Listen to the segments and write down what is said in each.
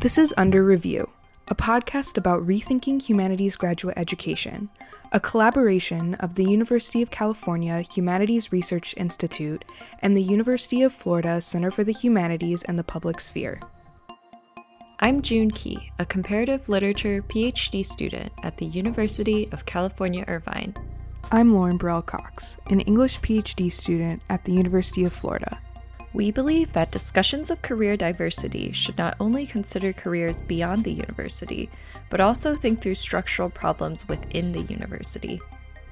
This is Under Review, a podcast about rethinking humanities graduate education, a collaboration of the University of California Humanities Research Institute and the University of Florida Center for the Humanities and the Public Sphere. I'm June Key, a comparative literature PhD student at the University of California, Irvine. I'm Lauren Burrell Cox, an English PhD student at the University of Florida. We believe that discussions of career diversity should not only consider careers beyond the university, but also think through structural problems within the university.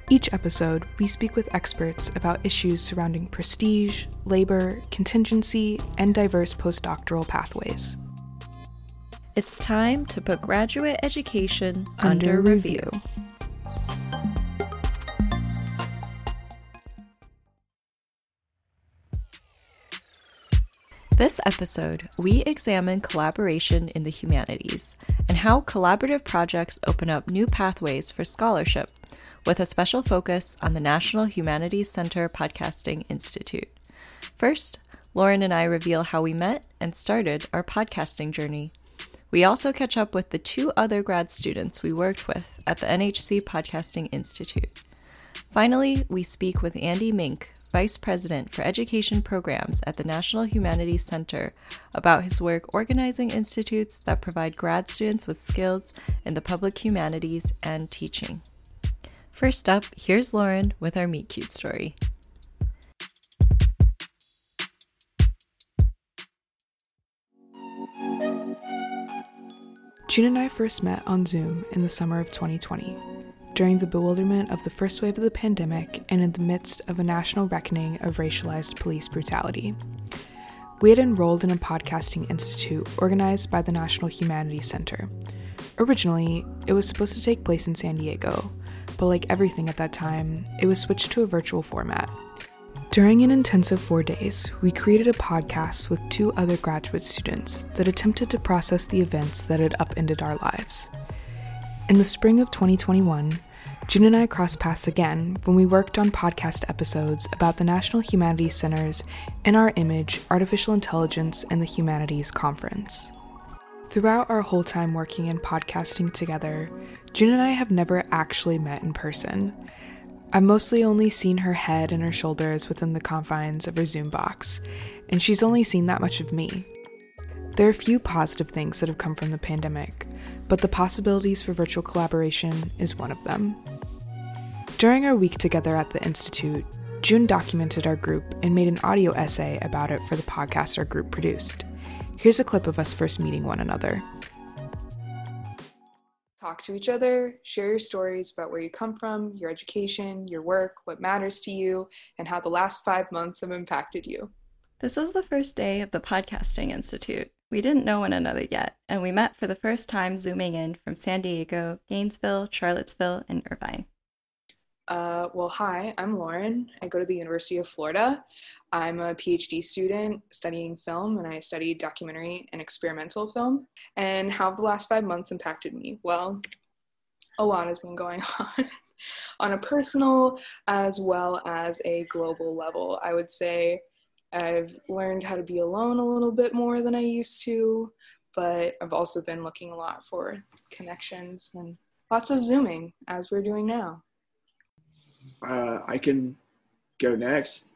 Each episode, we speak with experts about issues surrounding prestige, labor, contingency, and diverse postdoctoral pathways. It's time to put graduate education under, under review. review. This episode, we examine collaboration in the humanities and how collaborative projects open up new pathways for scholarship, with a special focus on the National Humanities Center Podcasting Institute. First, Lauren and I reveal how we met and started our podcasting journey. We also catch up with the two other grad students we worked with at the NHC Podcasting Institute. Finally, we speak with Andy Mink, Vice President for Education Programs at the National Humanities Center, about his work organizing institutes that provide grad students with skills in the public humanities and teaching. First up, here's Lauren with our Meet Cute story. June and I first met on Zoom in the summer of 2020 during the bewilderment of the first wave of the pandemic and in the midst of a national reckoning of racialized police brutality. We had enrolled in a podcasting institute organized by the National Humanities Center. Originally, it was supposed to take place in San Diego, but like everything at that time, it was switched to a virtual format. During an intensive four days, we created a podcast with two other graduate students that attempted to process the events that had upended our lives. In the spring of 2021, June and I crossed paths again when we worked on podcast episodes about the National Humanities Center's In Our Image Artificial Intelligence and the Humanities Conference. Throughout our whole time working and podcasting together, June and I have never actually met in person. I've mostly only seen her head and her shoulders within the confines of her Zoom box, and she's only seen that much of me. There are few positive things that have come from the pandemic, but the possibilities for virtual collaboration is one of them. During our week together at the Institute, June documented our group and made an audio essay about it for the podcast our group produced. Here's a clip of us first meeting one another. Talk to each other, share your stories about where you come from, your education, your work, what matters to you, and how the last five months have impacted you. This was the first day of the Podcasting Institute. We didn't know one another yet, and we met for the first time Zooming in from San Diego, Gainesville, Charlottesville, and Irvine. Uh, well, hi, I'm Lauren. I go to the University of Florida. I'm a PhD student studying film, and I study documentary and experimental film. And how have the last five months impacted me? Well, a lot has been going on on a personal as well as a global level. I would say I've learned how to be alone a little bit more than I used to, but I've also been looking a lot for connections and lots of Zooming as we're doing now uh, I can go next.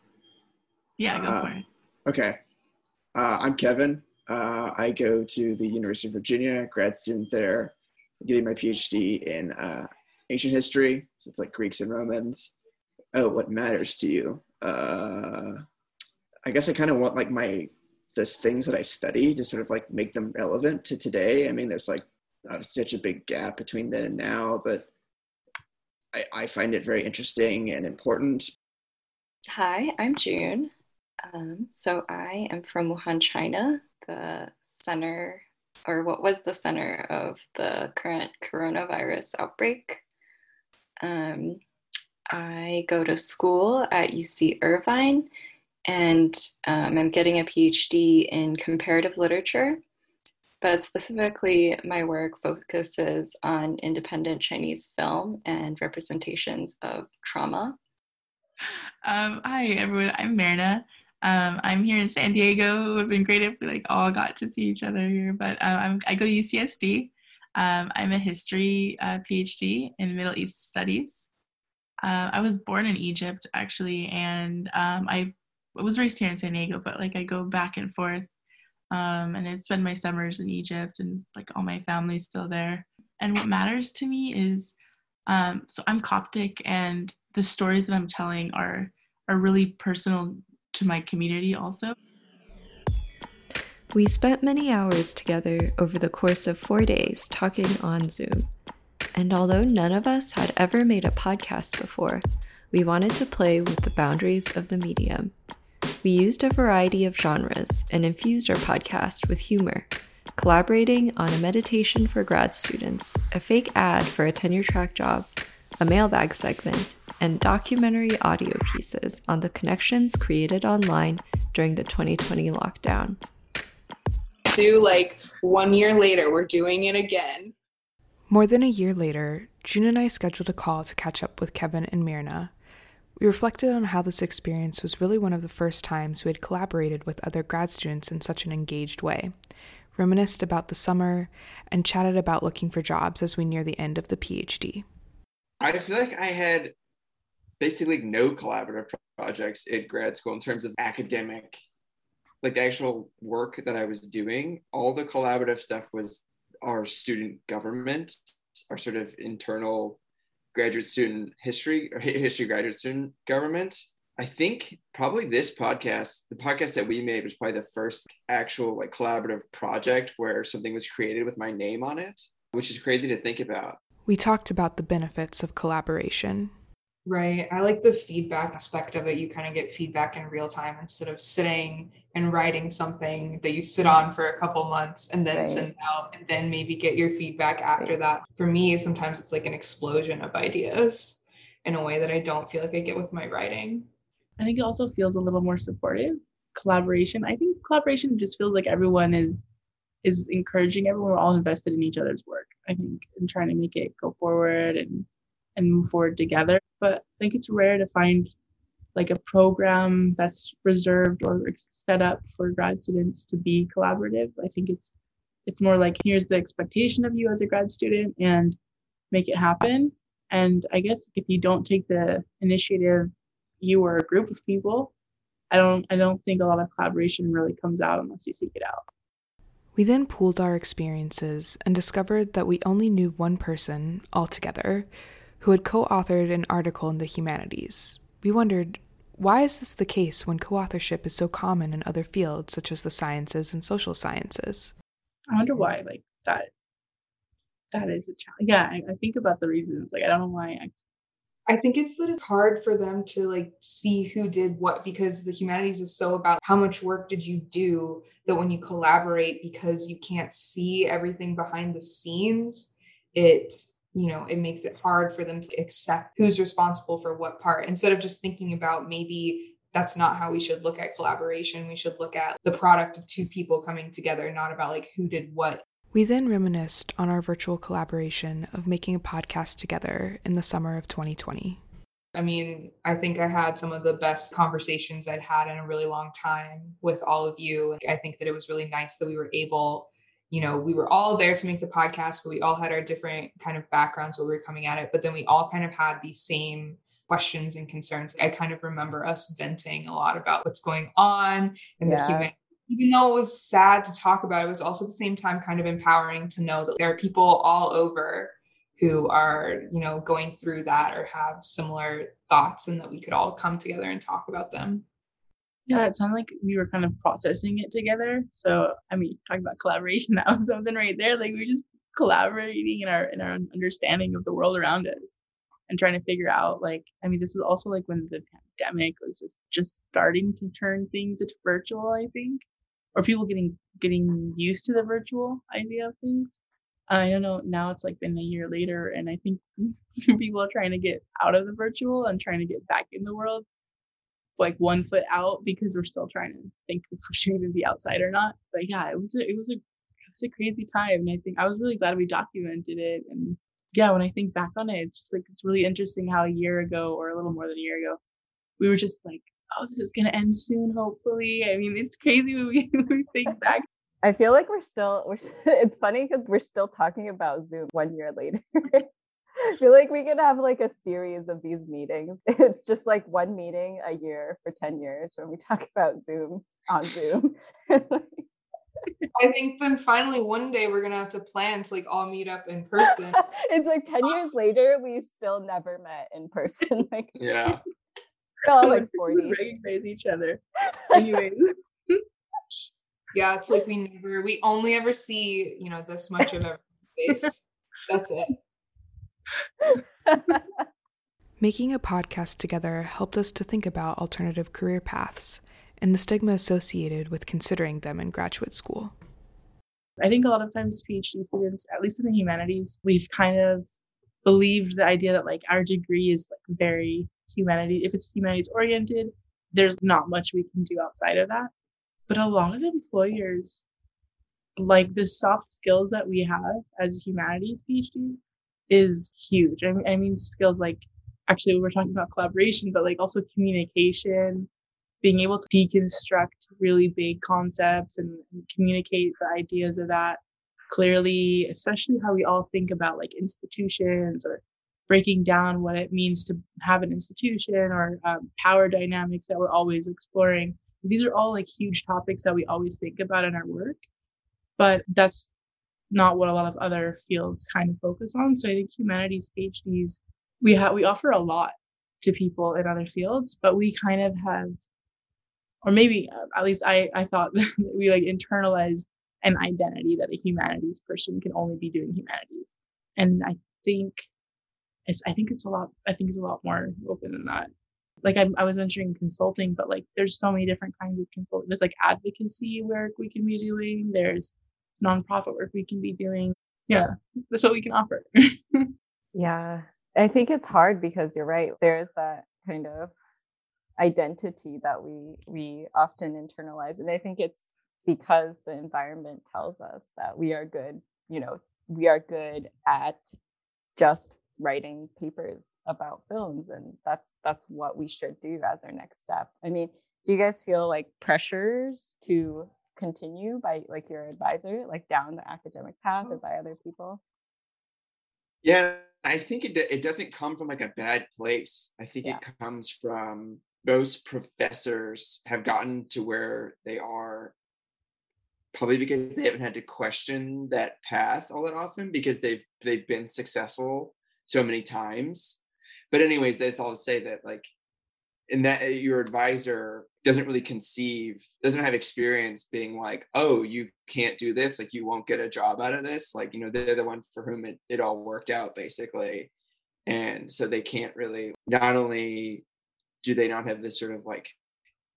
Yeah, go uh, for it. Okay. Uh, I'm Kevin. Uh, I go to the University of Virginia, grad student there, getting my PhD in uh, ancient history. So it's like Greeks and Romans. Oh, what matters to you? Uh, I guess I kind of want like my those things that I study to sort of like make them relevant to today. I mean, there's like such a big gap between then and now, but I, I find it very interesting and important. Hi, I'm June. Um, so I am from Wuhan, China, the center, or what was the center of the current coronavirus outbreak. Um, I go to school at UC Irvine and um, I'm getting a PhD in comparative literature but specifically, my work focuses on independent Chinese film and representations of trauma. Um, hi, everyone. I'm Marina. Um, I'm here in San Diego. It would have been great if we like all got to see each other here. But um, i go to UCSD. Um, I'm a history uh, PhD in Middle East Studies. Uh, I was born in Egypt actually, and um, I was raised here in San Diego. But like I go back and forth, um, and I spend my summers in Egypt, and like all my family's still there. And what matters to me is, um, so I'm Coptic, and the stories that I'm telling are are really personal to my community also. We spent many hours together over the course of four days talking on Zoom. And although none of us had ever made a podcast before, we wanted to play with the boundaries of the medium. We used a variety of genres and infused our podcast with humor, collaborating on a meditation for grad students, a fake ad for a tenure track job, a mailbag segment, and documentary audio pieces on the connections created online during the 2020 lockdown. Do like one year later, we're doing it again. More than a year later, June and I scheduled a call to catch up with Kevin and Myrna. We reflected on how this experience was really one of the first times we had collaborated with other grad students in such an engaged way, reminisced about the summer, and chatted about looking for jobs as we near the end of the PhD. I feel like I had basically no collaborative projects in grad school in terms of academic like the actual work that i was doing all the collaborative stuff was our student government our sort of internal graduate student history or history graduate student government. I think probably this podcast the podcast that we made was probably the first actual like collaborative project where something was created with my name on it which is crazy to think about. We talked about the benefits of collaboration Right. I like the feedback aspect of it. You kind of get feedback in real time instead of sitting and writing something that you sit on for a couple months and then right. send out and then maybe get your feedback after right. that. For me, sometimes it's like an explosion of ideas in a way that I don't feel like I get with my writing. I think it also feels a little more supportive. Collaboration. I think collaboration just feels like everyone is is encouraging everyone. We're all invested in each other's work. I think and trying to make it go forward and and move forward together. But I think it's rare to find like a program that's reserved or set up for grad students to be collaborative. I think it's it's more like here's the expectation of you as a grad student and make it happen. And I guess if you don't take the initiative, you or a group of people, I don't I don't think a lot of collaboration really comes out unless you seek it out. We then pooled our experiences and discovered that we only knew one person altogether who had co authored an article in the humanities. We wondered why is this the case when co authorship is so common in other fields such as the sciences and social sciences? I wonder why, like, that. That is a challenge. Yeah, I, I think about the reasons. Like, I don't know why I I think it's that it's hard for them to like see who did what because the humanities is so about how much work did you do that when you collaborate because you can't see everything behind the scenes, it you know it makes it hard for them to accept who's responsible for what part instead of just thinking about maybe that's not how we should look at collaboration. We should look at the product of two people coming together not about like who did what. We then reminisced on our virtual collaboration of making a podcast together in the summer of 2020 I mean, I think I had some of the best conversations I'd had in a really long time with all of you. I think that it was really nice that we were able you know, we were all there to make the podcast, but we all had our different kind of backgrounds where we were coming at it. But then we all kind of had these same questions and concerns. I kind of remember us venting a lot about what's going on in yeah. the human. Even though it was sad to talk about, it was also at the same time kind of empowering to know that there are people all over who are, you know, going through that or have similar thoughts and that we could all come together and talk about them. Yeah, it sounded like we were kind of processing it together. So, I mean, talking about collaboration, that was something right there. Like we are just collaborating in our in our understanding of the world around us and trying to figure out like I mean, this was also like when the pandemic was just starting to turn things into virtual, I think, or people getting getting used to the virtual idea of things. I don't know. Now it's like been a year later, and I think people are trying to get out of the virtual and trying to get back in the world like one foot out because we're still trying to think if we should even be outside or not. But yeah, it was a, it was a it was a crazy time, and I think I was really glad we documented it. And yeah, when I think back on it, it's just like it's really interesting how a year ago or a little more than a year ago, we were just like oh, this is gonna end soon, hopefully. I mean, it's crazy when we, we think back. I feel like we're still we're it's funny because we're still talking about Zoom one year later. I feel like we could have like a series of these meetings. It's just like one meeting a year for 10 years when we talk about Zoom on Zoom. I think then finally one day we're gonna have to plan to like all meet up in person. it's like 10 awesome. years later, we still never met in person. Like yeah. We're all like 40. recognize each other. Anyway. yeah, it's like we never we only ever see, you know, this much of everyone's face. That's it. Making a podcast together helped us to think about alternative career paths and the stigma associated with considering them in graduate school. I think a lot of times PhD students, at least in the humanities, we've kind of believed the idea that like our degree is like very humanity. If it's humanities oriented, there's not much we can do outside of that. But a lot of employers like the soft skills that we have as humanities PhDs is huge. I mean, I mean skills like actually we were talking about collaboration, but like also communication, being able to deconstruct really big concepts and, and communicate the ideas of that clearly, especially how we all think about like institutions or breaking down what it means to have an institution or um, power dynamics that we're always exploring. These are all like huge topics that we always think about in our work, but that's not what a lot of other fields kind of focus on. So I think humanities PhDs, we have we offer a lot to people in other fields, but we kind of have, or maybe uh, at least I I thought we like internalized an identity that a humanities person can only be doing humanities, and I think it's I think it's a lot I think it's a lot more open than that. Like I, I was mentioning consulting, but like there's so many different kinds of consulting. There's like advocacy work we can be doing. There's nonprofit work we can be doing. Yeah, that's what we can offer. yeah. I think it's hard because you're right. There's that kind of identity that we we often internalize. And I think it's because the environment tells us that we are good, you know, we are good at just writing papers about films and that's that's what we should do as our next step. I mean, do you guys feel like pressures to continue by like your advisor, like down the academic path or oh. by other people? Yeah, I think it it doesn't come from like a bad place. I think yeah. it comes from most professors have gotten to where they are probably because they haven't had to question that path all that often because they've they've been successful so many times. But anyways, that's all to say that like in that your advisor doesn't really conceive doesn't have experience being like oh you can't do this like you won't get a job out of this like you know they're the one for whom it, it all worked out basically. And so they can't really not only do they not have this sort of like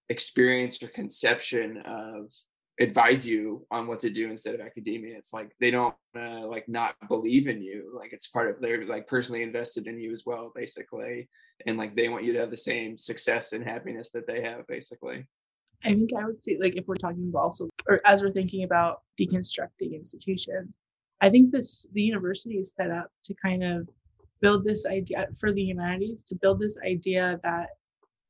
experience or conception of advise you on what to do instead of academia it's like they don't uh, like not believe in you like it's part of they're like personally invested in you as well basically and like they want you to have the same success and happiness that they have basically i think i would say like if we're talking about also or as we're thinking about deconstructing institutions i think this the university is set up to kind of build this idea for the humanities to build this idea that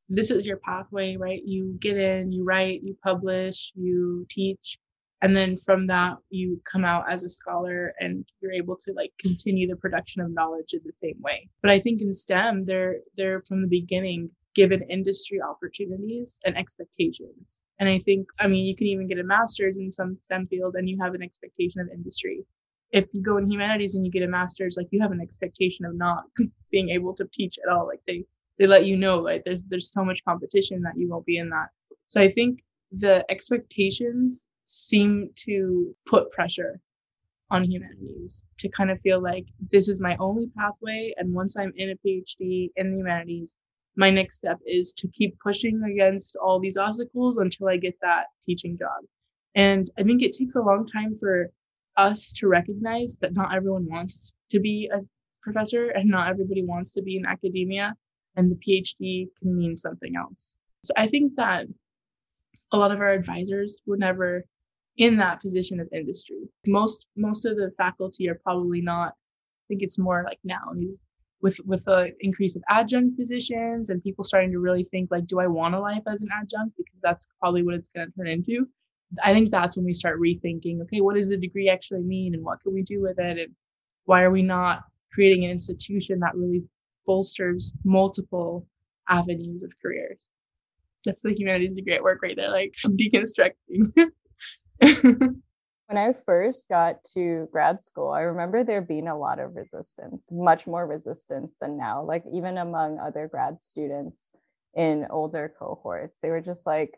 this is your pathway, right? You get in, you write, you publish, you teach, and then from that you come out as a scholar and you're able to like continue the production of knowledge in the same way. But I think in STEM, they're they're from the beginning given industry opportunities and expectations. And I think, I mean, you can even get a master's in some STEM field and you have an expectation of industry. If you go in humanities and you get a master's, like you have an expectation of not being able to teach at all. Like they they let you know like there's there's so much competition that you won't be in that so i think the expectations seem to put pressure on humanities to kind of feel like this is my only pathway and once i'm in a phd in the humanities my next step is to keep pushing against all these obstacles until i get that teaching job and i think it takes a long time for us to recognize that not everyone wants to be a professor and not everybody wants to be in academia and the PhD can mean something else. So I think that a lot of our advisors were never in that position of industry. Most most of the faculty are probably not. I think it's more like now these with with the increase of adjunct positions and people starting to really think like do i want a life as an adjunct because that's probably what it's going to turn into i think that's when we start rethinking okay what does the degree actually mean and what can we do with it and why are we not creating an institution that really bolsters multiple avenues of careers that's the humanities degree at work right there like deconstructing When I first got to grad school, I remember there being a lot of resistance, much more resistance than now. Like, even among other grad students in older cohorts, they were just like,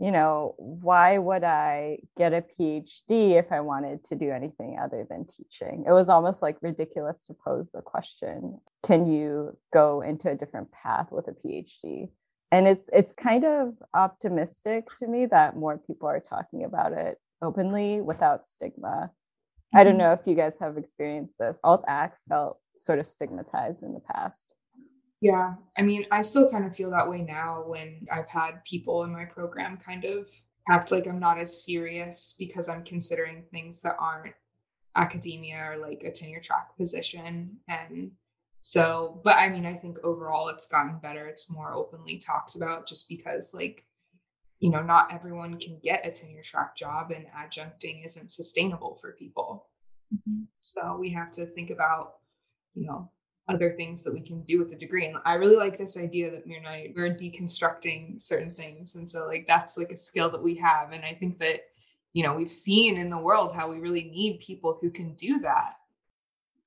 you know, why would I get a PhD if I wanted to do anything other than teaching? It was almost like ridiculous to pose the question can you go into a different path with a PhD? And it's it's kind of optimistic to me that more people are talking about it openly without stigma. I don't mm-hmm. know if you guys have experienced this. Alt Ac felt sort of stigmatized in the past. Yeah, I mean, I still kind of feel that way now when I've had people in my program kind of act like I'm not as serious because I'm considering things that aren't academia or like a tenure track position. And so, but I mean, I think overall it's gotten better. It's more openly talked about just because like you know, not everyone can get a tenure track job and adjuncting isn't sustainable for people. Mm-hmm. So we have to think about, you know, other things that we can do with the degree. And I really like this idea that Mir and I we're deconstructing certain things. And so like that's like a skill that we have. And I think that, you know, we've seen in the world how we really need people who can do that.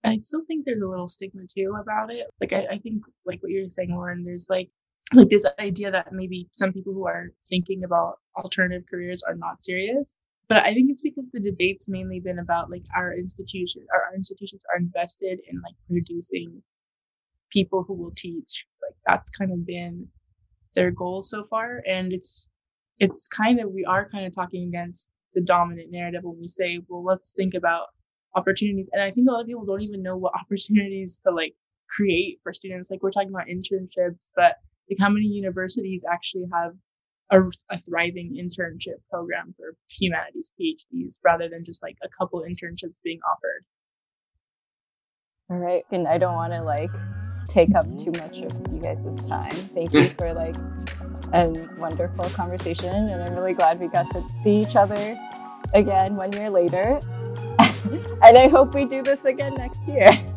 I still think there's a little stigma too about it. Like I, I think like what you're saying, Lauren, there's like like this idea that maybe some people who are thinking about alternative careers are not serious. But i think it's because the debates mainly been about like our institution our, our institutions are invested in like producing people who will teach. Like that's kind of been their goal so far. And it's it's kind of we are kind of talking against the dominant narrative when we say well let's think about opportunities and i think a lot of people don't even know what opportunities to like create for students like we're talking about internships but like how many universities actually have a, a, thriving internship program for humanities PhDs rather than just like a couple internships being offered. All right. And I don't want to like take up too much of you guys' time. Thank you for like a wonderful conversation. And I'm really glad we got to see each other again one year later. and I hope we do this again next year.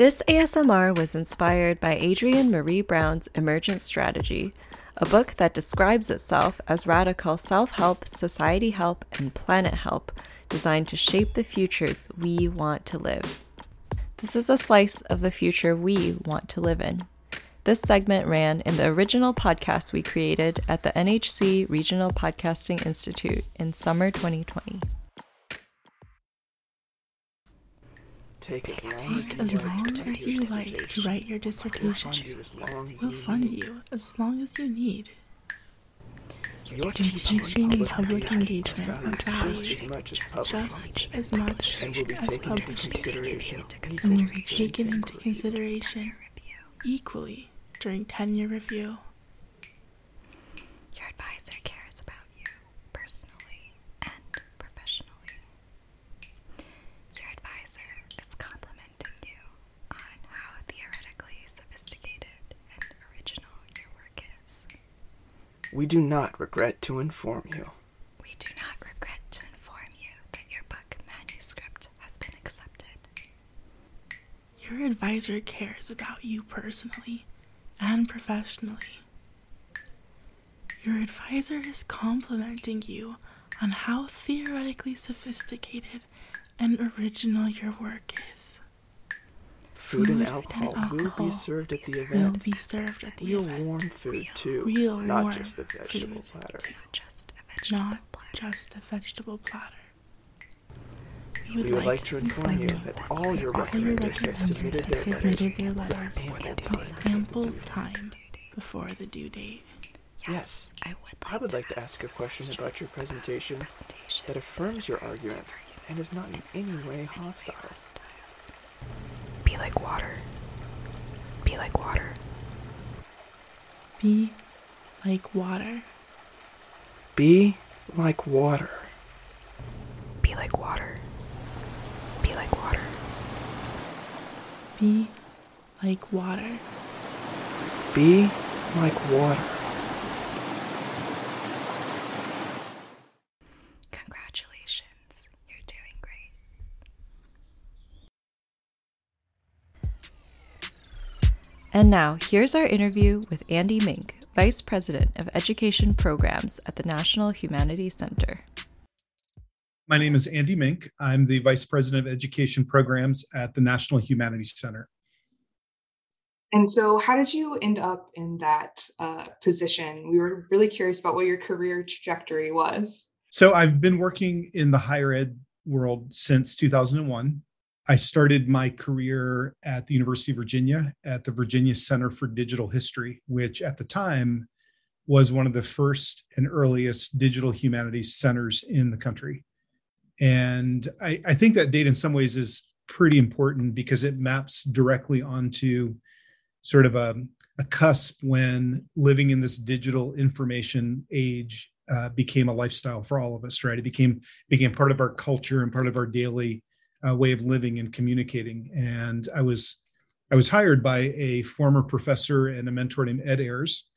This ASMR was inspired by Adrienne Maree Brown's Emergent Strategy, a book that describes itself as radical self help, society help, and planet help designed to shape the futures we want to live. This is a slice of the future we want to live in. This segment ran in the original podcast we created at the NHC Regional Podcasting Institute in summer 2020. Take as long, Take as, long as, as you like to write your dissertation. We'll fund you as long as you need. Your teaching and public engagement are valued just as much as publishing, and will be taken into consideration equally during tenure review. Your advisor cares about you personally and professionally. Your advisor is complimenting you on how theoretically sophisticated and original your work is. We do not regret to inform you. We do not regret to inform you that your book manuscript has been accepted. Your advisor cares about you personally and professionally. Your advisor is complimenting you on how theoretically sophisticated and original your work is. Food, food and, alcohol and, alcohol will be served at the event. Will be served at the Real event. warm food Real, too. Real not warm just the vegetable food. platter. Not just a vegetable not platter. Just a vegetable platter. We would, we would like, like, to inform you that all your recommenders have submitted their submitted their letters with ample time before the due date. Yes, I would like, I would like to ask a question about your presentation that affirms your argument and is not in any way hostile. Be like water. Be like water. Be like water. Be like water. Be like water. Be like water. Be like water. Be like water. Congratulations. You're doing great. And now, here's our interview with Andy Mink, Vice President of Education Programs at the National Humanities Center. My name is Andy Mink. I'm the Vice President of Education Programs at the National Humanities Center. And so, how did you end up in that uh, position? We were really curious about what your career trajectory was. So, I've been working in the higher ed world since 2001. I started my career at the University of Virginia at the Virginia Center for Digital History, which at the time was one of the first and earliest digital humanities centers in the country. And I, I think that date, in some ways, is pretty important because it maps directly onto sort of a, a cusp when living in this digital information age uh, became a lifestyle for all of us right it became became part of our culture and part of our daily uh, way of living and communicating and i was i was hired by a former professor and a mentor named ed ayers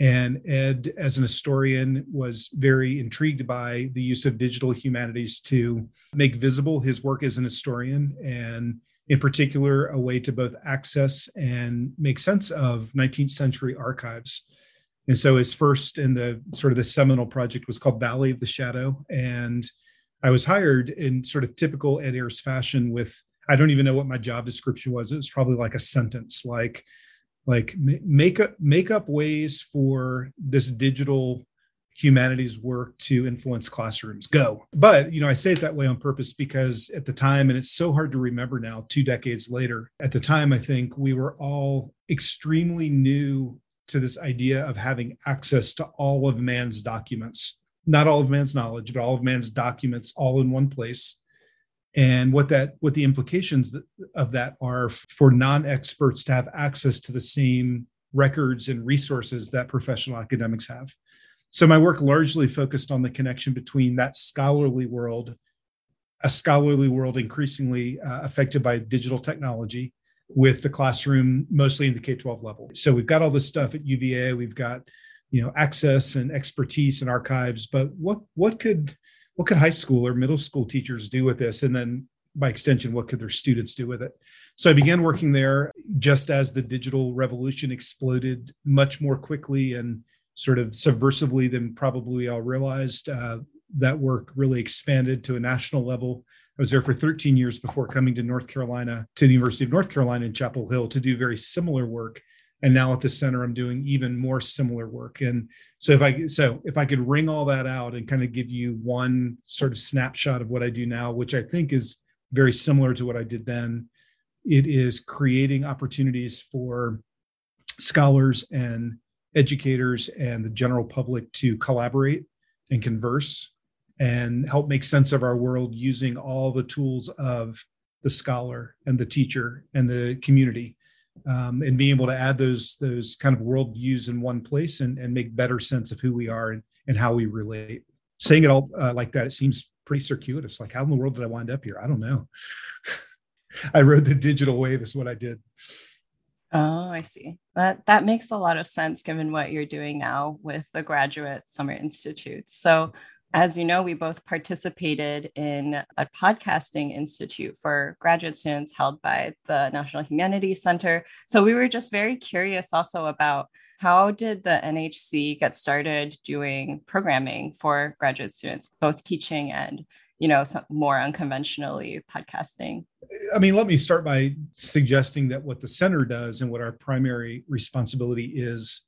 and ed as an historian was very intrigued by the use of digital humanities to make visible his work as an historian and in particular, a way to both access and make sense of 19th century archives. And so his first in the sort of the seminal project was called Valley of the Shadow. And I was hired in sort of typical Ed Ayers fashion with, I don't even know what my job description was. It was probably like a sentence, like, like make up make up ways for this digital humanities work to influence classrooms. Go. But you know i say it that way on purpose because at the time and it's so hard to remember now two decades later at the time i think we were all extremely new to this idea of having access to all of man's documents not all of man's knowledge but all of man's documents all in one place and what that what the implications of that are for non-experts to have access to the same records and resources that professional academics have so my work largely focused on the connection between that scholarly world, a scholarly world increasingly uh, affected by digital technology, with the classroom mostly in the K-12 level. So we've got all this stuff at UVA. We've got you know access and expertise and archives, but what what could what could high school or middle school teachers do with this? And then by extension, what could their students do with it? So I began working there just as the digital revolution exploded much more quickly and sort of subversively than probably we all realized. Uh, that work really expanded to a national level. I was there for 13 years before coming to North Carolina, to the University of North Carolina in Chapel Hill to do very similar work. And now at the center, I'm doing even more similar work. And so if I so if I could wring all that out and kind of give you one sort of snapshot of what I do now, which I think is very similar to what I did then, it is creating opportunities for scholars and educators and the general public to collaborate and converse and help make sense of our world using all the tools of the scholar and the teacher and the community um, and being able to add those those kind of world views in one place and, and make better sense of who we are and, and how we relate. Saying it all uh, like that it seems pretty circuitous. Like how in the world did i wind up here? I don't know. I rode the digital wave is what i did. Oh, I see. That that makes a lot of sense given what you're doing now with the graduate summer institutes. So, as you know, we both participated in a podcasting institute for graduate students held by the National Humanities Center. So, we were just very curious also about how did the NHC get started doing programming for graduate students, both teaching and you know more unconventionally podcasting i mean let me start by suggesting that what the center does and what our primary responsibility is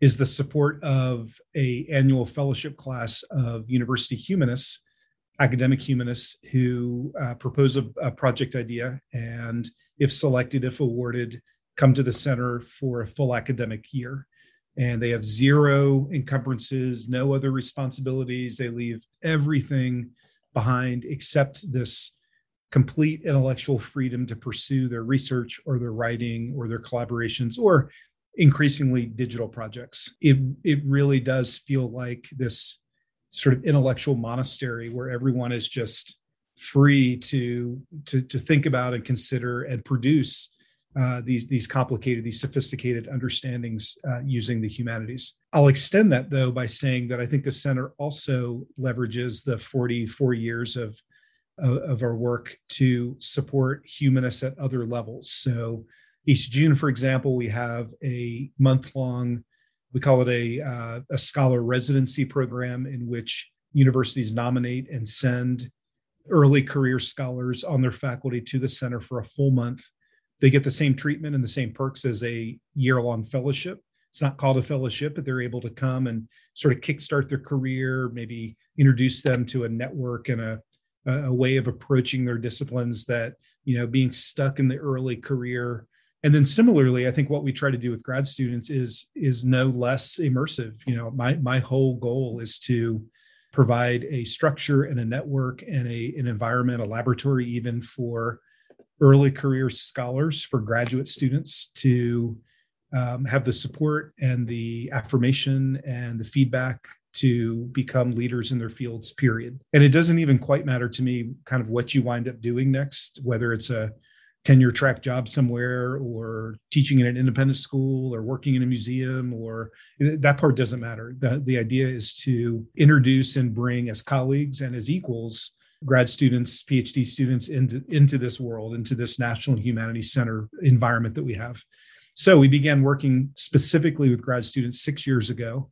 is the support of a annual fellowship class of university humanists academic humanists who uh, propose a, a project idea and if selected if awarded come to the center for a full academic year. And they have zero encumbrances no other responsibilities. They leave everything behind except this complete intellectual freedom to pursue their research or their writing or their collaborations or increasingly digital projects. It it really does feel like this sort of intellectual monastery where everyone is just free to to to think about and consider and produce uh, these these complicated, these sophisticated understandings uh, using the humanities. I'll extend that though by saying that I think the center also leverages the 44 years of of our work to support humanists at other levels. So each June, for example, we have a month long, we call it a, uh, a scholar residency program in which universities nominate and send early career scholars on their faculty to the center for a full month. They get the same treatment and the same perks as a year long fellowship. It's not called a fellowship, but they're able to come and sort of kickstart their career, maybe introduce them to a network and a, a way of approaching their disciplines that, you know, being stuck in the early career and then similarly i think what we try to do with grad students is is no less immersive. You know my my whole goal is to provide a structure and a network and a an environment a laboratory even for early career scholars for graduate students to um, have the support and the affirmation and the feedback to become leaders in their fields period. And it doesn't even quite matter to me kind of what you wind up doing next whether it's a tenure track job somewhere or teaching in an independent school or working in a museum or that part doesn't matter. The, the idea is to introduce and bring as colleagues and as equals grad students phd students into into this world into this national humanities center environment that we have. So we began working specifically with grad students six years ago.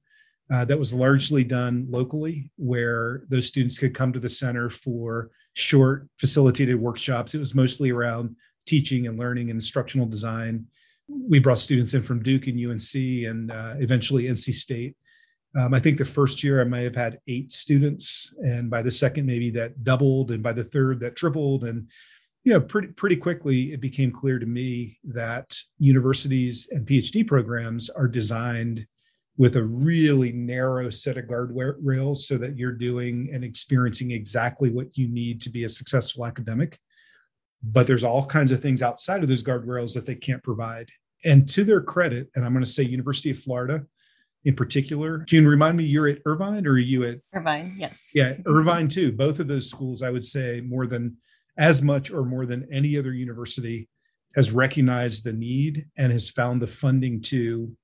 Uh, that was largely done locally where those students could come to the center for short facilitated workshops. It was mostly around teaching and learning and instructional design. We brought students in from Duke and UNC and uh, eventually NC State. Um, I think the first year I may have had eight students, and by the second maybe that doubled, and by the third that tripled, and you know pretty pretty quickly it became clear to me that universities and PhD programs are designed with a really narrow set of guardrails so that you're doing and experiencing exactly what you need to be a successful academic but there's all kinds of things outside of those guardrails that they can't provide. And to their credit, and I'm going to say University of Florida in particular. June, remind me, you're at Irvine or are you at Irvine? Yes. Yeah, Irvine too. Both of those schools, I would say, more than as much or more than any other university, has recognized the need and has found the funding to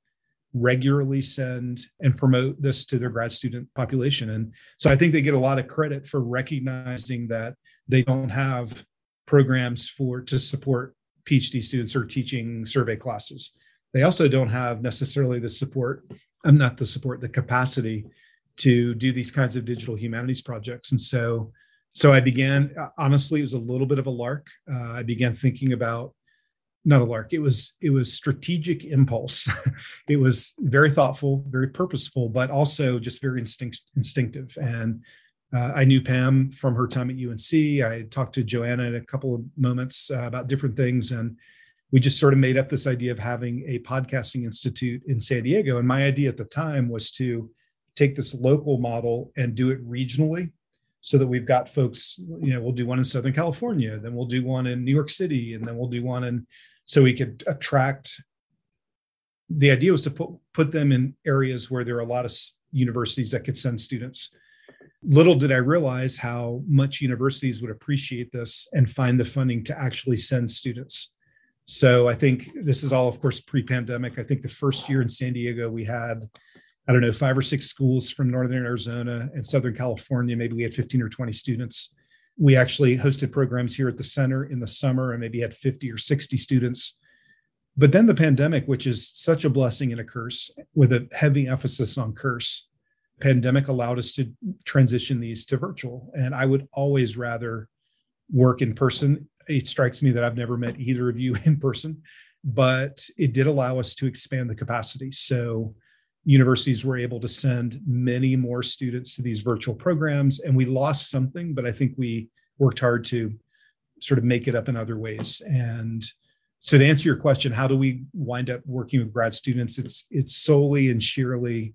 regularly send and promote this to their grad student population. And so I think they get a lot of credit for recognizing that they don't have programs for to support PhD students or teaching survey classes. They also don't have necessarily the support, I'm not the support, the capacity to do these kinds of digital humanities projects. And so, so I began. Honestly, it was a little bit of a lark. Uh, I began thinking about not a lark. It was it was strategic impulse. it was very thoughtful, very purposeful, but also just very instinct, instinctive. And uh, I knew Pam from her time at UNC. I talked to Joanna in a couple of moments uh, about different things, and we just sort of made up this idea of having a podcasting institute in San Diego. And my idea at the time was to take this local model and do it regionally, so that we've got folks. You know, we'll do one in Southern California, then we'll do one in New York City, and then we'll do one in. So we could attract. The idea was to put put them in areas where there are a lot of universities that could send students little did I realize how much universities would appreciate this and find the funding to actually send students. So I think this is all, of course, pre pandemic. I think the first year in San Diego, we had, I don't know, five or six schools from Northern Arizona and Southern California. Maybe we had 15 or 20 students. We actually hosted programs here at the center in the summer and maybe had 50 or 60 students. But then the pandemic, which is such a blessing and a curse, with a heavy emphasis on curse, pandemic allowed us to transition these to virtual. And i would always rather work in person. It strikes me that i've never met either of you in person but it did allow us to expand the capacity. So universities were able to send many more students to these virtual programs and we lost something but i think we worked hard to sort of make it up in other ways. And so to answer your question how do we wind up working with grad students? It's it's solely and sheerly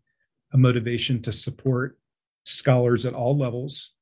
a motivation to support scholars at all levels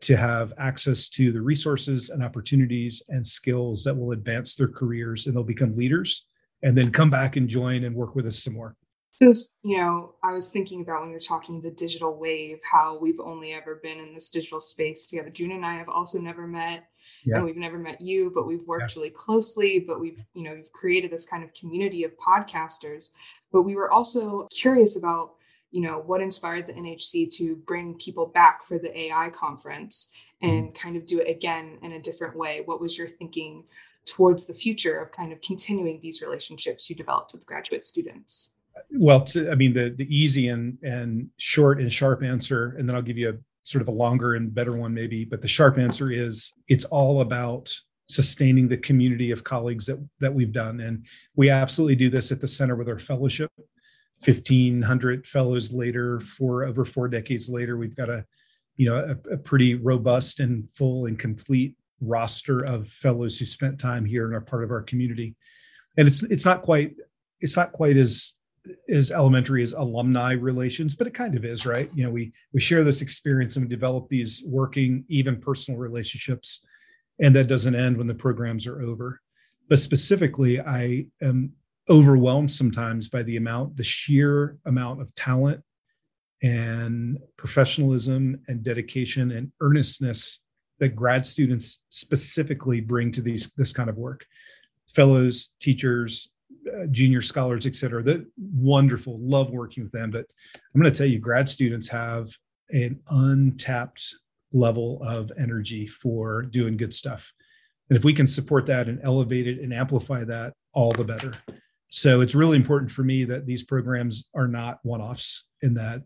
to have access to the resources and opportunities and skills that will advance their careers and they'll become leaders and then come back and join and work with us some more. Because, you know, I was thinking about when you're talking the digital wave, how we've only ever been in this digital space together. June and I have also never met. Yeah. And we've never met you, but we've worked yeah. really closely. But we've, you know, we've created this kind of community of podcasters. But we were also curious about you know what inspired the nhc to bring people back for the ai conference and mm-hmm. kind of do it again in a different way? What was your thinking towards the future of kind of continuing these relationships you developed with graduate students? Well i mean the the easy and and short and sharp answer and then i'll give you a sort of a longer and better one maybe but the sharp answer is it's all about sustaining the community of colleagues that that we've done. And we absolutely do this at the center with our fellowship 1500 fellows later for over four decades later we've got a you know a, a, pretty robust and full and complete roster of fellows who spent time here and are part of our community. And it's it's not quite it's not quite as as elementary as alumni relations but it kind of is right? You know we we share this experience and we develop these working even personal relationships and that doesn't end when the programs are over. But specifically i am overwhelmed sometimes by the amount, the sheer amount of talent and professionalism and dedication and earnestness that grad students specifically bring to these this kind of work. Fellows, teachers, uh, junior scholars, et cetera. That wonderful, love working with them. But I'm going to tell you, grad students have an untapped level of energy for doing good stuff. And if we can support that and elevate it and amplify that, all the better. So it's really important for me that these programs are not one offs in that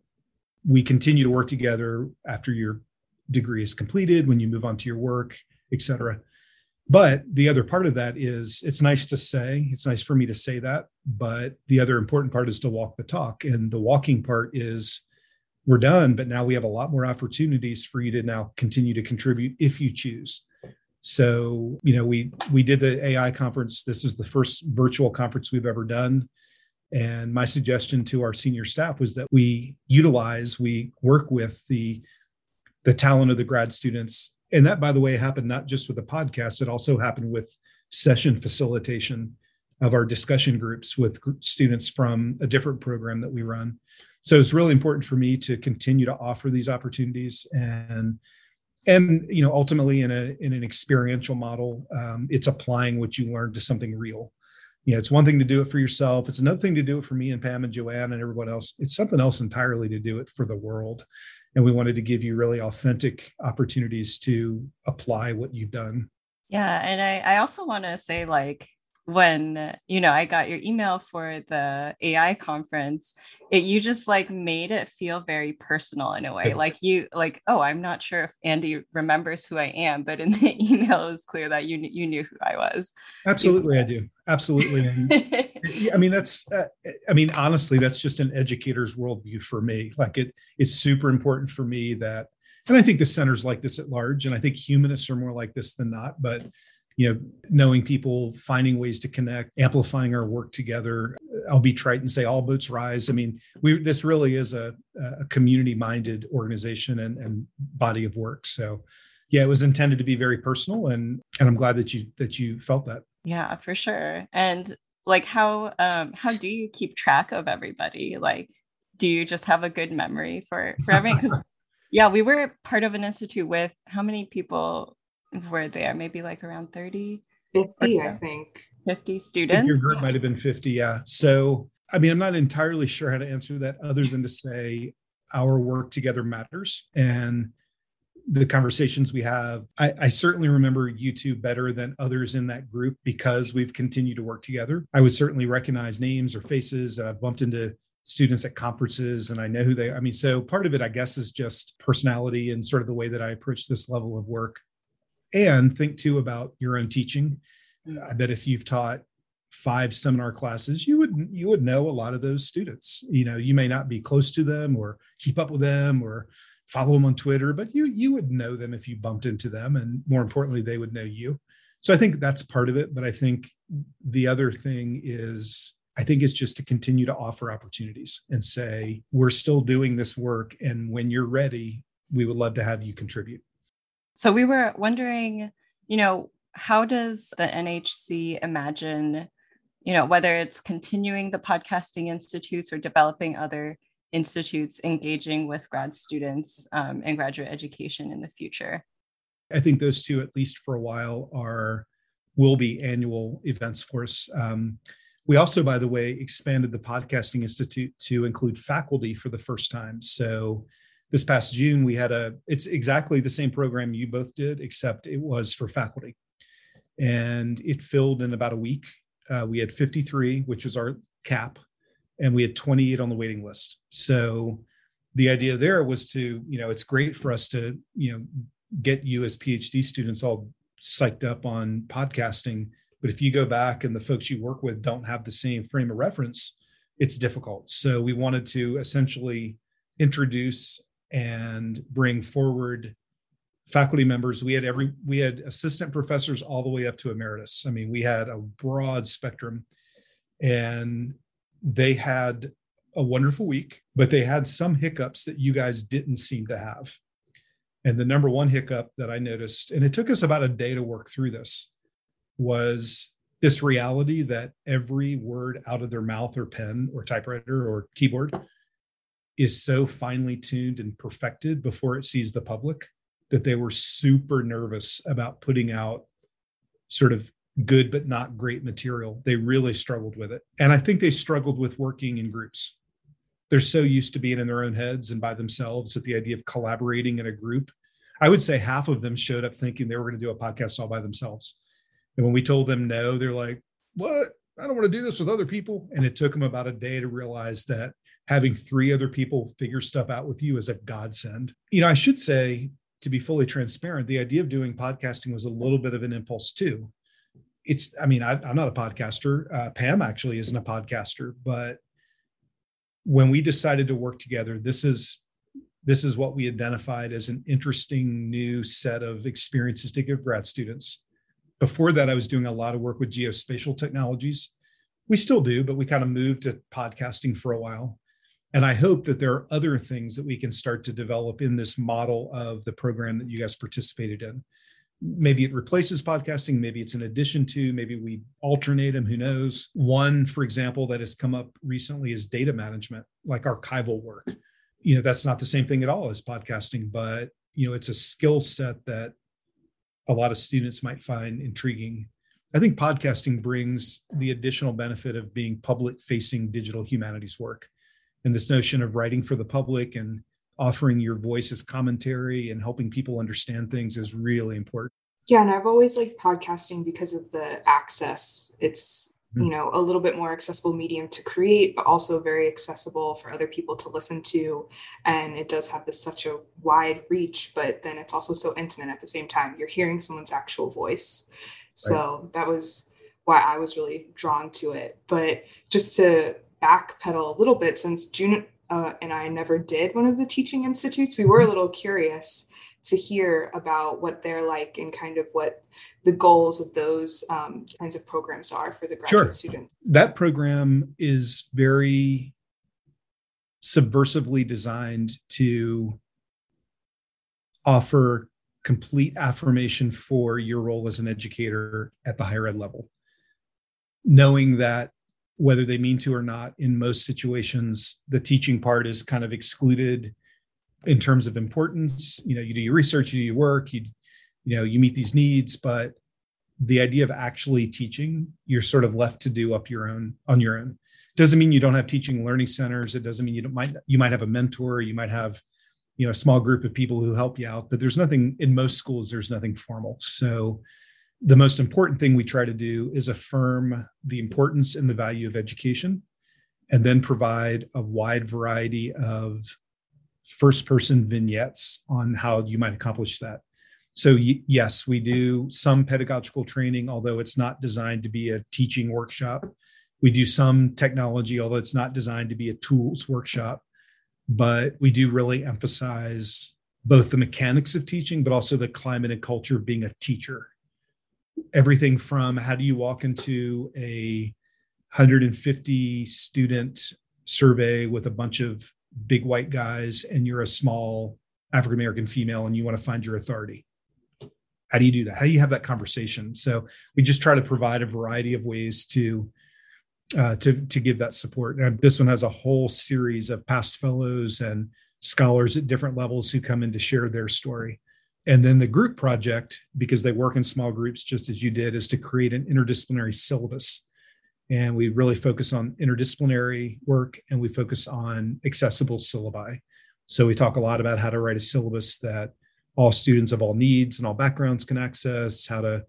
we continue to work together after your degree is completed, when you move on to your work, et cetera. But the other part of that is it's nice to say, it's nice for me to say that. But the other important part is to walk the talk. And the walking part is we're done, but now we have a lot more opportunities for you to now continue to contribute if you choose. So, you know, we we did the AI conference. This is the first virtual conference we've ever done. And my suggestion to our senior staff was that we utilize, we work with the the talent of the grad students. And that, by the way, happened not just with the podcast, it also happened with session facilitation of our discussion groups with students from a different program that we run. So it's really important for me to continue to offer these opportunities and and you know ultimately in a in an experiential model um, it's applying what you learned to something real. You know it's one thing to do it for yourself. It's another thing to do it for me and pam and joanne and everyone else. It's something else entirely to do it for the world. And we wanted to give you really authentic opportunities to apply what you've done. Yeah and i, I also want to say like when you know i got your email for the ai conference it you just like made it feel very personal in a way. Like you like oh i'm not sure if andy remembers who i am but in the email it was clear that you you knew who i was. Absolutely i do. Absolutely i mean that's uh, i mean honestly that's just an educator's worldview for me. Like it it's super important for me that and i think the center's like this at large and i think humanists are more like this than not but you know, knowing people, finding ways to connect, amplifying our work together. I'll be trite and say all boats rise. I mean, we this really is a, a community-minded organization and, and body of work. So yeah, it was intended to be very personal and and I'm glad that you that you felt that. Yeah, for sure. And like how um how do you keep track of everybody? Like do you just have a good memory for for everyone? Because yeah, we were part of an institute with how many people were there? Maybe like around 30? 50, so. I think. 50 students. Your group might have been 50, yeah. So, I mean, I'm not entirely sure how to answer that other than to say our work together matters. And the conversations we have, I, I, certainly remember you two better than others in that group because we've continued to work together. I would certainly recognize names or faces. I've bumped into students at conferences and I know who they I mean so part of it I guess is just personality and sort of the way that I approach this level of work and think too about your own teaching. I bet if you've taught five seminar classes you would you would know a lot of those students. You know you may not be close to them or keep up with them or follow them on twitter but you you would know them if you bumped into them and more importantly they would know you. So i think that's part of it but i think the other thing is i think it's just to continue to offer opportunities and say we're still doing this work and when you're ready we would love to have you contribute So we were wondering, you know, how does the NHC imagine, you know, whether it's continuing the podcasting institutes or developing other institutes engaging with grad students um, and graduate education in the future? I think those two, at least for a while, are will be annual events for us. Um, we also, by the way, expanded the Podcasting Institute to include faculty for the first time. So this past June, we had a, it's exactly the same program you both did, except it was for faculty. And it filled in about a week. Uh, we had 53, which was our cap, and we had 28 on the waiting list. So the idea there was to, you know, it's great for us to, you know, get you as PhD students all psyched up on podcasting. But if you go back and the folks you work with don't have the same frame of reference, it's difficult. So we wanted to essentially introduce and bring forward faculty members. We had every we had assistant professors all the way up to emeritus. I mean we had a broad spectrum. And they had a wonderful week but they had some hiccups that you guys didn't seem to have. And the number one hiccup that i noticed and it took us about a day to work through this was this reality that every word out of their mouth or pen or typewriter or keyboard is so finely tuned and perfected before it sees the public that they were super nervous about putting out sort of good but not great material. They really struggled with it. And I think they struggled with working in groups. They're so used to being in their own heads and by themselves that the idea of collaborating in a group. I would say half of them showed up thinking they were going to do a podcast all by themselves. And when we told them no, they're like, what? I don't want to do this with other people. And it took them about a day to realize that having three other people figure stuff out with you is a godsend. You know, I should say, to be fully transparent, the idea of doing podcasting was a little bit of an impulse too. It's, I mean, I, am not a podcaster. Uh, Pam actually isn't a podcaster, but when we decided to work together, this is this is what we identified as an interesting new set of experiences to give grad students. Before that, I was doing a lot of work with geospatial technologies. We still do, but we kind of moved to podcasting for a while. And I hope that there are other things that we can start to develop in this model of the program that you guys participated in. Maybe it replaces podcasting, maybe it's an addition to, maybe we alternate them, who knows. One, for example, that has come up recently is data management, like archival work. You know, that's not the same thing at all as podcasting, but you know, it's a skill set that a lot of students might find intriguing. I think podcasting brings the additional benefit of being public facing digital humanities work and this notion of writing for the public and offering your voice as commentary and helping people understand things is really important. Yeah, and I've always liked podcasting because of the access. It's mm-hmm. you know a little bit more accessible medium to create, but also very accessible for other people to listen to. And it does have this such a wide reach, but then it's also so intimate at the same time. You're hearing someone's actual voice. So right. that was why I was really drawn to it. But just to backpedal a little bit since June uh, and I never did one of the teaching institutes. We were a little curious to hear about what they're like and kind of what the goals of those um, kinds of programs are for the graduate sure. students. That program is very subversively designed to offer complete affirmation for your role as an educator at the higher ed level knowing that whether they mean to or not in most situations the teaching part is kind of excluded in terms of importance. You know you do your research you do your work you you know you meet these needs but the idea of actually teaching you're sort of left to do up your own on your own. Doesn't mean you don't have teaching learning centers. It doesn't mean you don't might you might have a mentor you might have you know a small group of people who help you out but there's nothing in most schools there's nothing formal. So the most important thing we try to do is affirm the importance and the value of education and then provide a wide variety of first person vignettes on how you might accomplish that. So yes we do some pedagogical training although it's not designed to be a teaching workshop. We do some technology although it's not designed to be a tools workshop. But we do really emphasize both the mechanics of teaching but also the climate and culture of being a teacher everything from how do you walk into a 150 student survey with a bunch of big white guys and you're a small African American female and you want to find your authority. how do you do that? How do you have that conversation? So we just try to provide a variety of ways to uh, to to give that support. And this one has a whole series of past fellows and scholars at different levels who come in to share their story and then the group project because they work in small groups just as you did is to create an interdisciplinary syllabus. And we really focus on interdisciplinary work and we focus on accessible syllabi. So we talk a lot about how to write a syllabus that all students of all needs and all backgrounds can access how to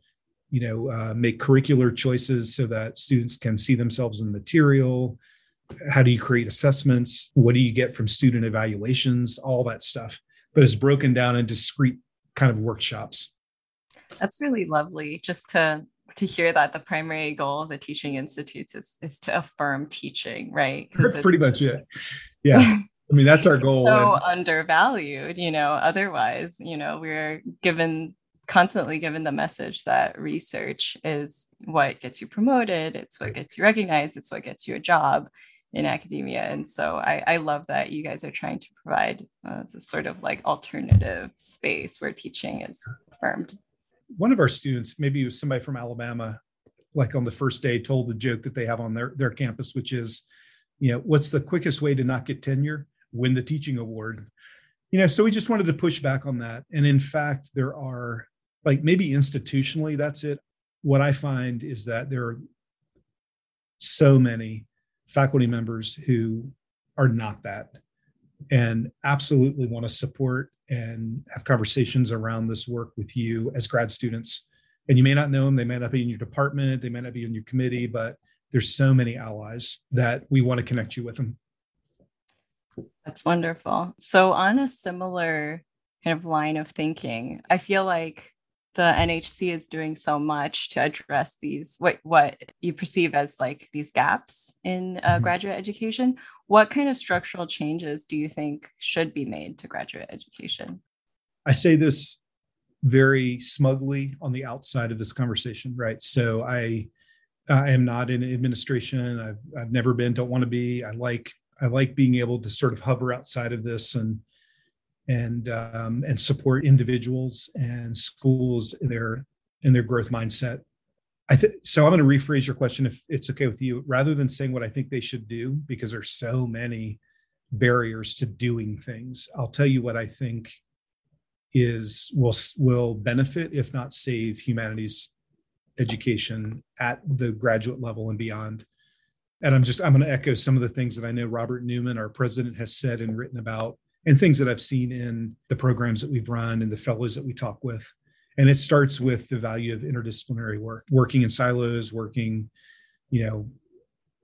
you know uh, make curricular choices so that students can see themselves in the material. How do you create assessments? What do you get from student evaluations? All that stuff. But it's broken down in discrete kind of workshops. That's really lovely just to to hear that the primary goal of the teaching institutes is is to affirm teaching right? That's pretty much it. Yeah. I mean, that's our goal. So and- undervalued, you know, otherwise, you know, we're given constantly given the message that research is what gets you promoted, it's what gets you recognized, it's what gets you a job in academia. And so I, I love that you guys are trying to provide uh, this sort of like alternative space where teaching is affirmed. One of our students, maybe it was somebody from Alabama, like on the first day, told the joke that they have on their, their campus, which is, you know, what's the quickest way to not get tenure? Win the teaching award. You know, so we just wanted to push back on that. And in fact, there are like maybe institutionally that's it what i find is that there are so many faculty members who are not that and absolutely want to support and have conversations around this work with you as grad students. And you may not know them. They may not be in your department. They may not be in your committee but there's so many allies that we want to connect you with them. That's wonderful. So on a similar kind of line of thinking i feel like the NHC is doing so much to address these what what you perceive as like these gaps in uh, mm-hmm. graduate education. What kind of structural changes do you think should be made to graduate education? I say this very smugly on the outside of this conversation, right? So I I am not in administration. I've I've never been, don't want to be. I like I like being able to sort of hover outside of this and and um, and support individuals and schools in their in their growth mindset. I think so. I'm going to rephrase your question if it's okay with you, rather than saying what I think they should do, because there's so many barriers to doing things. I'll tell you what I think is will will benefit, if not save, humanities education at the graduate level and beyond. And I'm just I'm going to echo some of the things that I know Robert Newman, our president, has said and written about and things that I've seen in the programs that we've run and the fellows that we talk with. And it starts with the value of interdisciplinary work, working in silos, working, you know,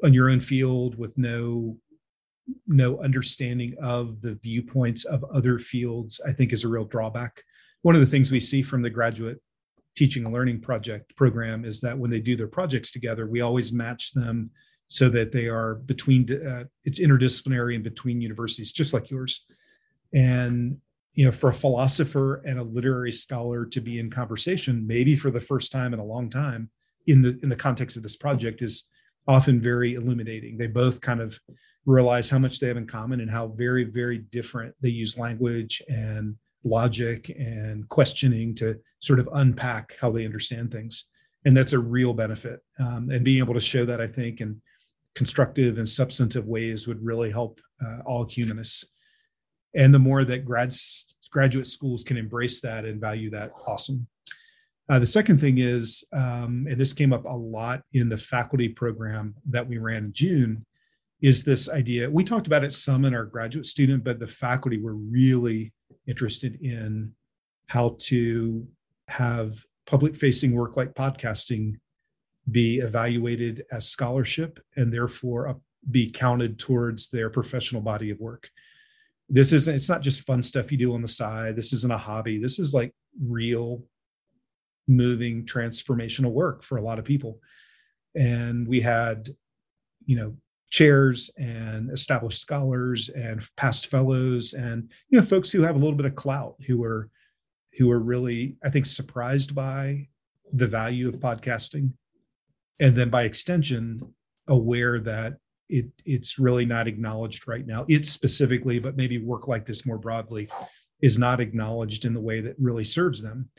on your own field with no no understanding of the viewpoints of other fields, I think is a real drawback. One of the things we see from the graduate teaching and learning project program is that when they do their projects together, we always match them so that they are between uh, it's interdisciplinary and between universities, just like yours and you know for a philosopher and a literary scholar to be in conversation maybe for the first time in a long time in the in the context of this project is often very illuminating. They both kind of realize how much they have in common and how very very different they use language and logic and questioning to sort of unpack how they understand things. And that's a real benefit. Um, and being able to show that i think in constructive and substantive ways would really help uh, all humanists and the more that grads graduate schools can embrace that and value that awesome. Uh, the second thing is um, and this came up a lot in the faculty program that we ran in june is this idea we talked about it some in our graduate student but the faculty were really interested in how to have public facing work like podcasting be evaluated as scholarship and therefore be counted towards their professional body of work this isn't it's not just fun stuff you do on the side. This isn't a hobby. This is like real moving transformational work for a lot of people. And we had you know chairs and established scholars and past fellows and you know folks who have a little bit of clout who are who are really i think surprised by the value of podcasting. And then by extension aware that it it's really not acknowledged right now. It specifically, but maybe work like this more broadly, is not acknowledged in the way that really serves them.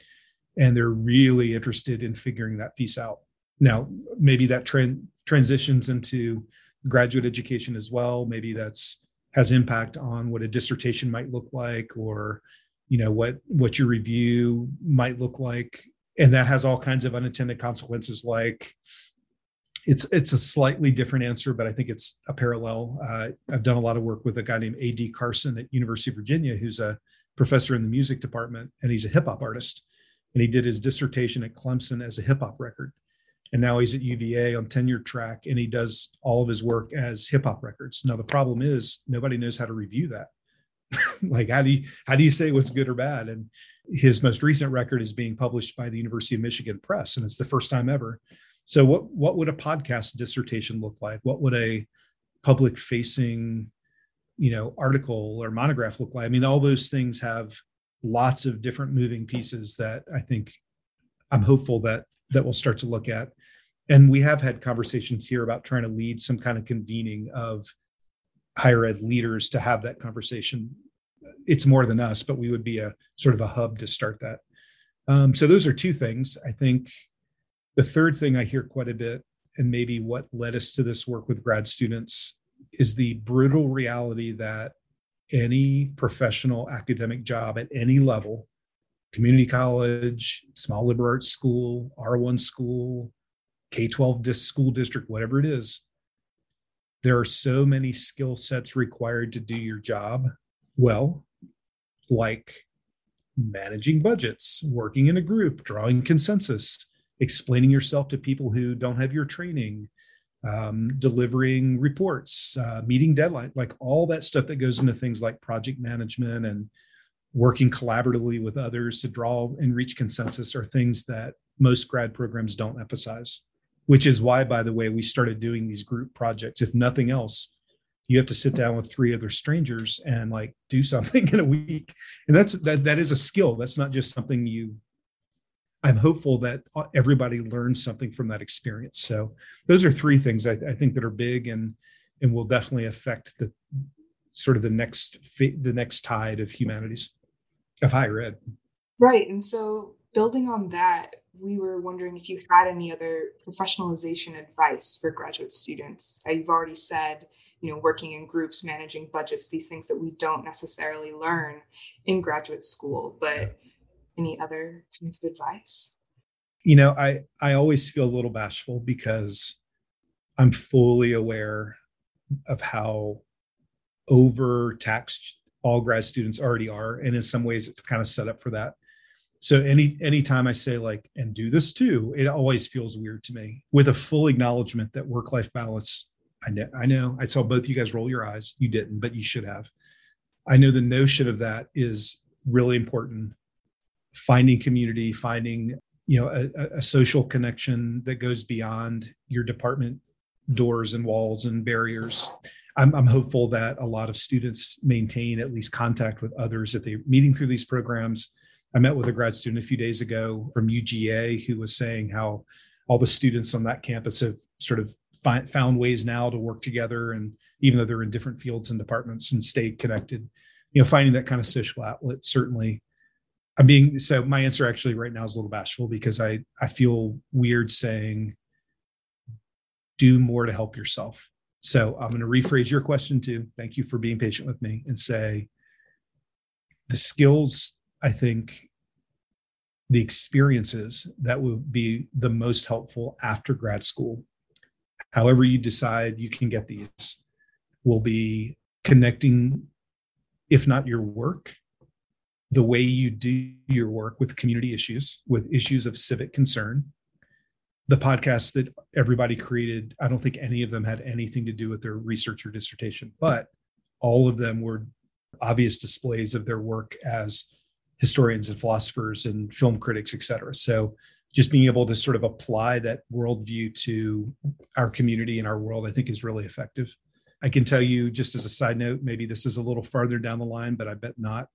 and they're really interested in figuring that piece out. Now, maybe that trend transitions into graduate education as well. Maybe that's has impact on what a dissertation might look like, or you know what what your review might look like, and that has all kinds of unintended consequences like it's it's a slightly different answer, but I think it's a parallel. Uh, I've done a lot of work with a guy named A.D. Carson at University of Virginia, who's a professor in the music department, and he's a hip hop artist. And he did his dissertation at Clemson as a hip hop record, and now he's at UVA on tenure track, and he does all of his work as hip hop records. Now the problem is nobody knows how to review that. like how do you how do you say what's good or bad? And his most recent record is being published by the University of Michigan Press, and it's the first time ever so what what would a podcast dissertation look like? What would a public facing, you know, article or monograph look like? I mean, all those things have lots of different moving pieces that I think I'm hopeful that that we'll start to look at. And we have had conversations here about trying to lead some kind of convening of higher ed leaders to have that conversation. It's more than us, but we would be a sort of a hub to start that. Um, so those are two things. I think the third thing I hear quite a bit, and maybe what led us to this work with grad students, is the brutal reality that any professional academic job at any level community college, small liberal arts school, R1 school, K 12 school district, whatever it is there are so many skill sets required to do your job well, like managing budgets, working in a group, drawing consensus, explaining yourself to people who don't have your training, um, delivering reports, uh, meeting deadline, like all that stuff that goes into things like project management and working collaboratively with others to draw and reach consensus are things that most grad programs don't emphasize, which is why, by the way, we started doing these group projects. If nothing else, you have to sit down with three other strangers and like do something in a week and that's that that is a skill that's not just something you I'm hopeful that everybody learns something from that experience. So those are three things I, I, think that are big and and will definitely affect the sort of the next the next tide of humanities of higher ed. Right, and so building on that, we were wondering if you had any other professionalization advice for graduate students. Uh, you've already said you know working in groups managing budgets these things that we don't necessarily learn in graduate school but any other kinds of advice? You know, I I always feel a little bashful because I'm fully aware of how overtaxed all grad students already are, and in some ways, it's kind of set up for that. So any anytime I say like and do this too, it always feels weird to me. With a full acknowledgement that work life balance, I know I know I saw both you guys roll your eyes. You didn't, but you should have. I know the notion of that is really important finding community, finding you know a, a, social connection that goes beyond your department doors and walls and barriers. I'm, I'm hopeful that a lot of students maintain at least contact with others that they're meeting through these programs. I met with a grad student a few days ago from UGA who was saying how all the students on that campus have sort of found ways now to work together and even though they're in different fields and departments and stay connected you know finding that kind of social outlet certainly I'm being so my answer actually right now is a little bashful because I I feel weird saying do more to help yourself. So I'm going to rephrase your question too. Thank you for being patient with me and say the skills I think the experiences that will be the most helpful after grad school. However you decide you can get these will be connecting if not your work the way you do your work with community issues, with issues of civic concern. The podcasts that everybody created, I don't think any of them had anything to do with their research or dissertation, but all of them were obvious displays of their work as historians and philosophers and film critics, et cetera. So just being able to sort of apply that worldview to our community and our world, I think is really effective. I can tell you, just as a side note, maybe this is a little farther down the line, but I bet not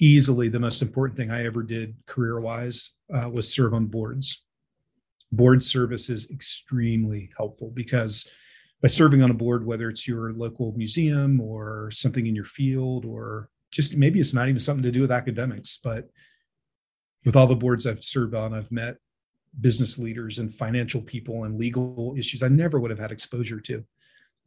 easily the most important thing I ever did career wise uh, was serve on boards. Board service is extremely helpful because by serving on a board, whether it's your local museum or something in your field, or just maybe it's not even something to do with academics, but with all the boards I've served on, I've met business leaders and financial people and legal issues I never would have had exposure to.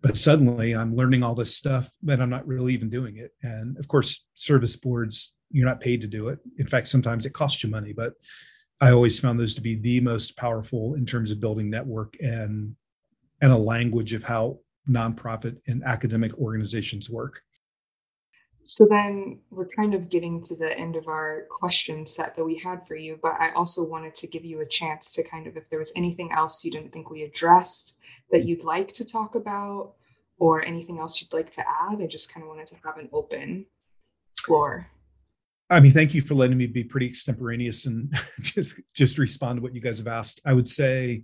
But suddenly I'm learning all this stuff, but I'm not really even doing it. And of course, service boards, you're not paid to do it. In fact, sometimes it costs you money, but I always found those to be the most powerful in terms of building network and and a language of how nonprofit and academic organizations work. So then we're kind of getting to the end of our question set that we had for you, but I also wanted to give you a chance to kind of, if there was anything else you didn't think we addressed that mm-hmm. you'd like to talk about or anything else you'd like to add, I just kind of wanted to have an open floor. I mean, thank you for letting me be pretty extemporaneous and just just respond to what you guys have asked. I would say,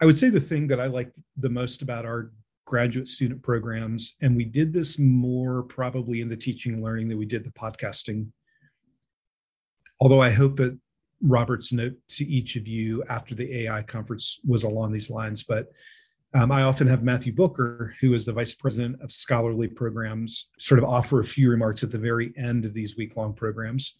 I would say the thing that I like the most about our graduate student programs. And we did this more probably in the teaching and learning than we did the podcasting. Although I hope that Robert's note to each of you after the AI conference was along these lines. But um, I often have Matthew Booker, who is the vice president of scholarly programs, sort of offer a few remarks at the very end of these week long programs.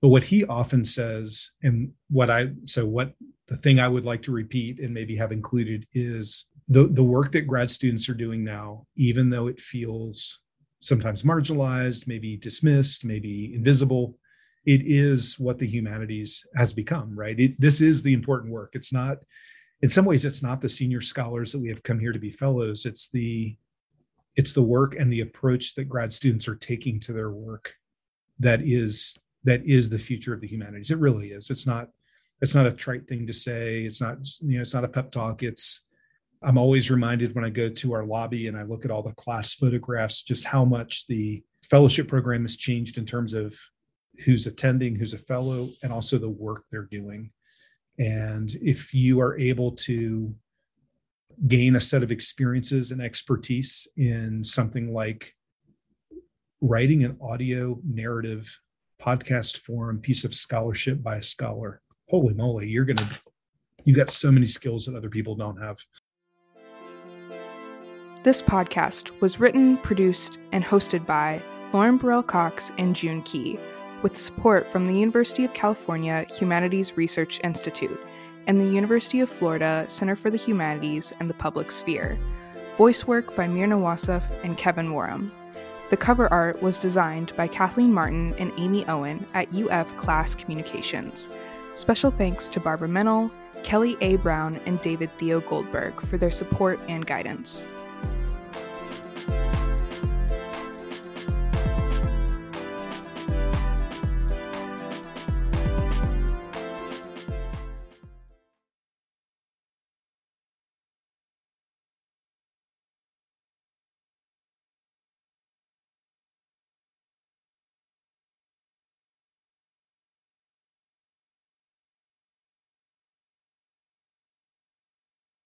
But what he often says, and what I, so what the thing I would like to repeat and maybe have included is the the work that grad students are doing now, even though it feels sometimes marginalized, maybe dismissed, maybe invisible, it is what the humanities has become. Right? It, this is the important work. It's not. In some ways, it's not the senior scholars that we have come here to be fellows. It's the it's the work and the approach that grad students are taking to their work that is that is the future of the humanities. It really is. It's not it's not a trite thing to say. It's not you know it's not a pep talk. It's I'm always reminded when I go to our lobby and I look at all the class photographs, just how much the fellowship program has changed in terms of who's attending, who's a fellow, and also the work they're doing. And if you are able to gain a set of experiences and expertise in something like writing an audio narrative podcast form piece of scholarship by a scholar, holy moly, you're going to, you got so many skills that other people don't have. This podcast was written, produced, and hosted by Lauren Burrell Cox and June Key, with support from the University of California Humanities Research Institute and the University of Florida Center for the Humanities and the Public Sphere. Voice work by Mirna Wasif and Kevin Warham. The cover art was designed by Kathleen Martin and Amy Owen at UF CLAS Communications. Special thanks to Barbara Mennel, Kelly A. Brown, and David Theo Goldberg for their support and guidance.